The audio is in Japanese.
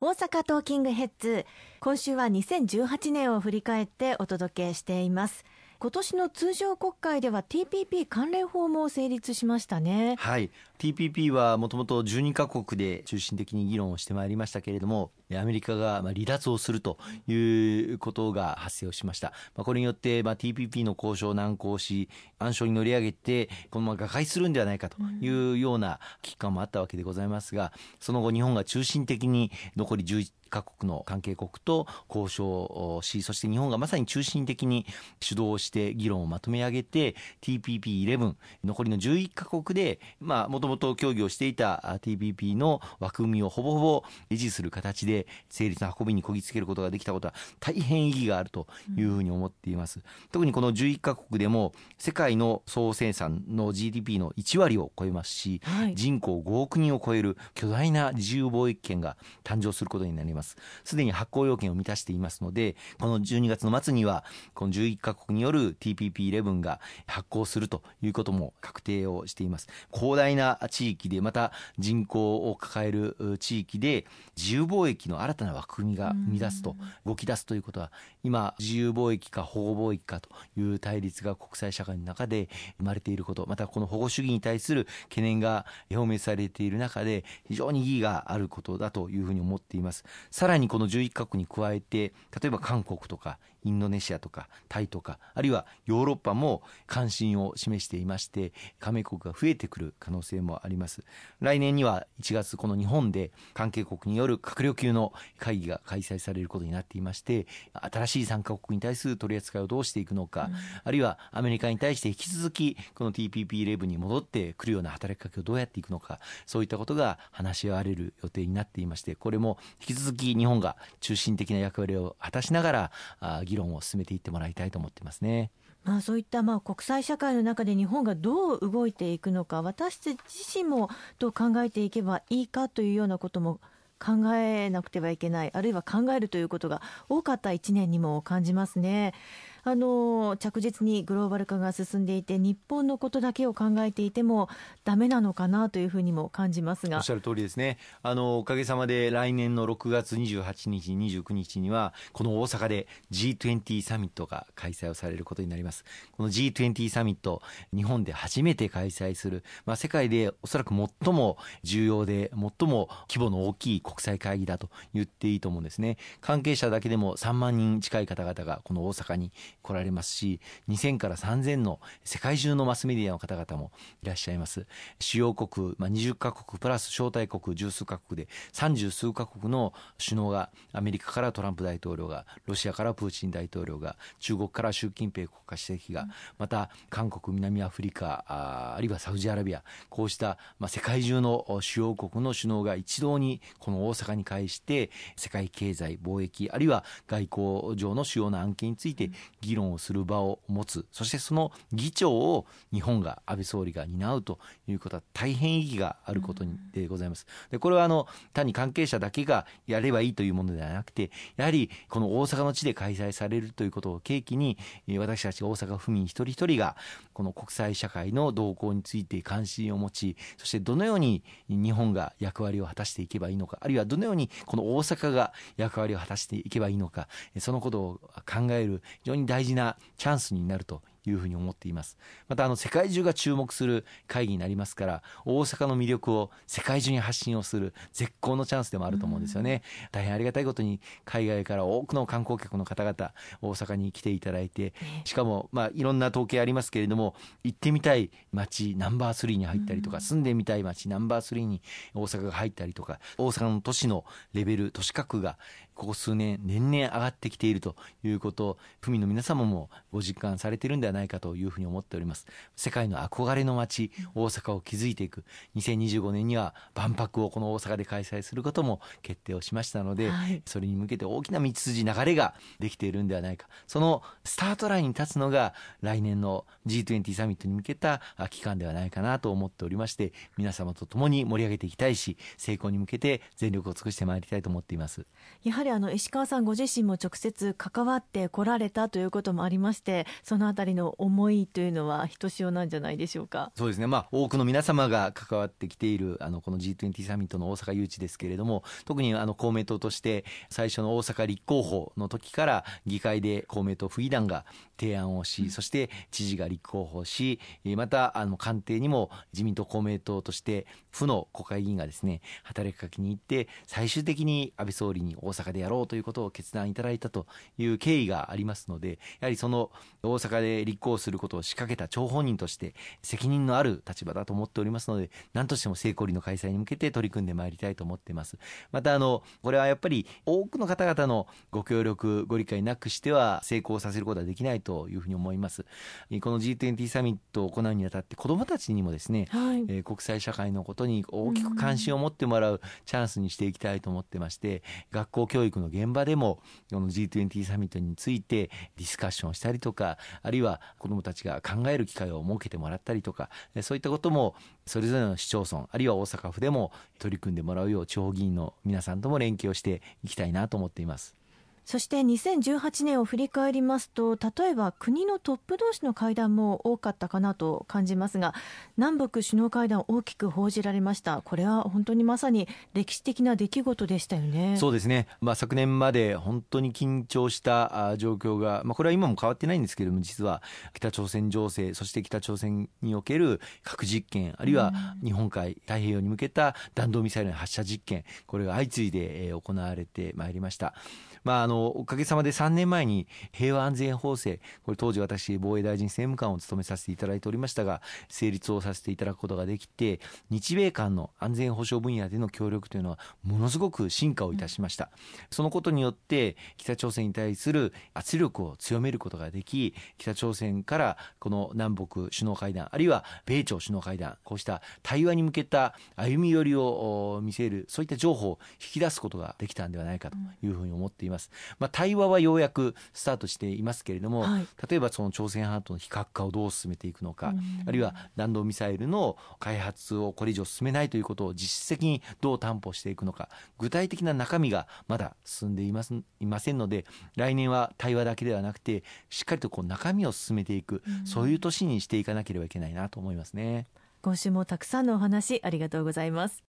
大阪トーキングヘッズ。今週は2018年を振り返ってお届けしています。今年の通常国会では TPP 関連法も成立しましたね。はい。TPP はもともと12カ国で中心的に議論をしてまいりましたけれどもアメリカが離脱をするということが発生をしました、まあ、これによって TPP の交渉を難航し暗礁に乗り上げてこのまま瓦解するんではないかというような危機感もあったわけでございますがその後日本が中心的に残り11各国の関係国と交渉をしそして日本がまさに中心的に主導して議論をまとめ上げて TPP11 残りの11カ国でもともと協議をしていた TPP の枠組みをほぼほぼ維持する形で成立の運びにこぎつけることができたことは大変意義があるというふうに思っています、うん、特にこの11カ国でも世界の総生産の GDP の1割を超えますし、はい、人口5億人を超える巨大な自由貿易圏が誕生することになりますます。すでに発行要件を満たしていますのでこの12月の末にはこの11カ国による TPP11 が発行するということも確定をしています。広大な地域でまた人口を抱える地域で自由貿易の新たな枠組みが生み出すと動き出すということは今自由貿易か保護貿易かという対立が国際社会の中で生まれていることまたこの保護主義に対する懸念が表明されている中で非常に意義があることだというふうに思っていますさらにこの11カ国に加えて例えば韓国とかインドネシアとかタイとかあるいはヨーロッパも関心を示していまして加盟国が増えてくる可能性もあります。来年には1月この日本で関係国による閣僚級の会議が開催されることになっていまして新しい参加国に対する取り扱いをどうしていくのか、うん、あるいはアメリカに対して引き続きこの TPP11 に戻ってくるような働きかけをどうやっていくのかそういったことが話し合われる予定になっていましてこれも引き続き日本が中心的な役割を果たしながら議論を進めていってもらいたいと思ってますね。まあ、そういったまあ国際社会の中で日本がどう動いていくのか私たち自身もどう考えていけばいいかというようなことも考えなくてはいけないあるいは考えるということが多かった1年にも感じますね。あの着実にグローバル化が進んでいて日本のことだけを考えていてもダメなのかなというふうにも感じますが。おっしゃる通りですね。あのおかげさまで来年の6月28日29日にはこの大阪で G20 サミットが開催をされることになります。この G20 サミット日本で初めて開催する、まあ、世界でおそらく最も重要で最も規模の大きい国際会議だと言っていいと思うんですね。関係者だけでも3万人近い方々がこの大阪に来られますし2000から3000の世界中のマスメディアの方々もいらっしゃいます。主要国、まあ、20カ国プラス招待国十数カ国で30数カ国の首脳がアメリカからトランプ大統領がロシアからプーチン大統領が中国から習近平国家主席がまた韓国南アフリカああるいはサウジアラビアこうした、まあ、世界中の主要国の首脳が一堂にこの大阪に会して世界経済貿易あるいは外交上の主要な案件について議論をする場を持つそしてその議長を日本が安倍総理が担うということは大変意義があることでございます。でこれはあの単に関係者だけがやればいいというものではなくてやはりこの大阪の地で開催されるということを契機に私たち大阪府民一人一人がこの国際社会の動向について関心を持ちそしてどのように日本が役割を果たしていけばいいのかあるいはどのようにこの大阪が役割を果たしていけばいいのかそのことを考える非常に大事なチャンスになるというふうに思っています。またあの世界中が注目する会議になりますから大阪の魅力を世界中に発信をする絶好のチャンスでもあると思うんですよね、大変ありがたいことに海外から多くの観光客の方々大阪に来ていただいてしかもまあいろんな統計ありますけれども行ってみたい街ナンバー3に入ったりとか住んでみたい街ナンバー3に大阪が入ったりとか大阪の都市のレベル都市格がここ数年年々上がってきているということを府民の皆様もご実感されているんではないかというふうに思っております。世界の憧れの街大阪を築いていく。2025年には万博をこの大阪で開催することも決定をしましたので、はい、それに向けて大きな道筋流れができているんではないか。そのスタートラインに立つのが来年の G20 サミットに向けた期間ではないかなと思っておりまして皆様と共に盛り上げていきたいし成功に向けて全力を尽くしてまいりたいと思っています。やはりあの石川さんご自身も直接関わってこられたということもありましてそのあたりのの思いというのはひとしおなんじゃないでしょうか。そうですね。まあ多くの皆様が関わってきているあのこの G20 サミットの大阪誘致ですけれども、特にあの公明党として最初の大阪立候補の時から議会で公明党府議団が提案をし、そして知事が立候補し、またあの官邸にも自民党公明党として府の国会議員がですね働きかけに行って最終的に安倍総理に大阪でやろうということを決断いただいたという経緯がありますので、やはりその大阪で立候補することを仕掛けた張本人として責任のある立場だと思っておりますので、何としても成功裏の開催に向けて取り組んでまいりたいと思っています。またあのこれはやっぱり多くの方々のご協力ご理解なくしては成功させることはできないというふうに思います。この G20 サミットを行うにあたって子どもたちにもですね、はい、えー、国際社会のことに大きく関心を持ってもらうチャンスにしていきたいと思ってまして、学校教育の現場でもこの G20 サミットについてディスカッションしたりとか、あるいは子どもたちが考える機会を設けてもらったりとか、そういったこともそれぞれの市町村、あるいは大阪府でも取り組んでもらうよう地方議員の皆さんとも連携をしていきたいなと思っています。そして2018年を振り返りますと例えば国のトップ同士の会談も多かったかなと感じますが南北首脳会談大きく報じられました。これは本当にまさに歴史的な出来事でしたよね。そうですね、まあ、昨年まで本当に緊張した状況が、まあ、これは今も変わってないんですけれども実は北朝鮮情勢そして北朝鮮における核実験あるいは日本海太平洋に向けた弾道ミサイルの発射実験これが相次いで行われてまいりました。まあ、あのおかげさまで3年前に平和安全法制これ当時私防衛大臣政務官を務めさせていただいておりましたが成立をさせていただくことができて日米間の安全保障分野での協力というのはものすごく進化をいたしました、そのことによって北朝鮮に対する圧力を強めることができ北朝鮮からこの南北首脳会談あるいは米朝首脳会談こうした対話に向けた歩み寄りを見せるそういった情報を引き出すことができたんではないかというふうに思っています。います。まあ、対話はようやくスタートしていますけれども、はい、例えばその朝鮮半島の非核化をどう進めていくのか、あるいは弾道ミサイルの開発をこれ以上進めないということを実質的にどう担保していくのか、具体的な中身がまだ進んでいますいませんので、来年は対話だけではなくて、しっかりとこう中身を進めていく、そういう年にしていかなければいけないなと思いますね。今週もたくさんのお話ありがとうございます。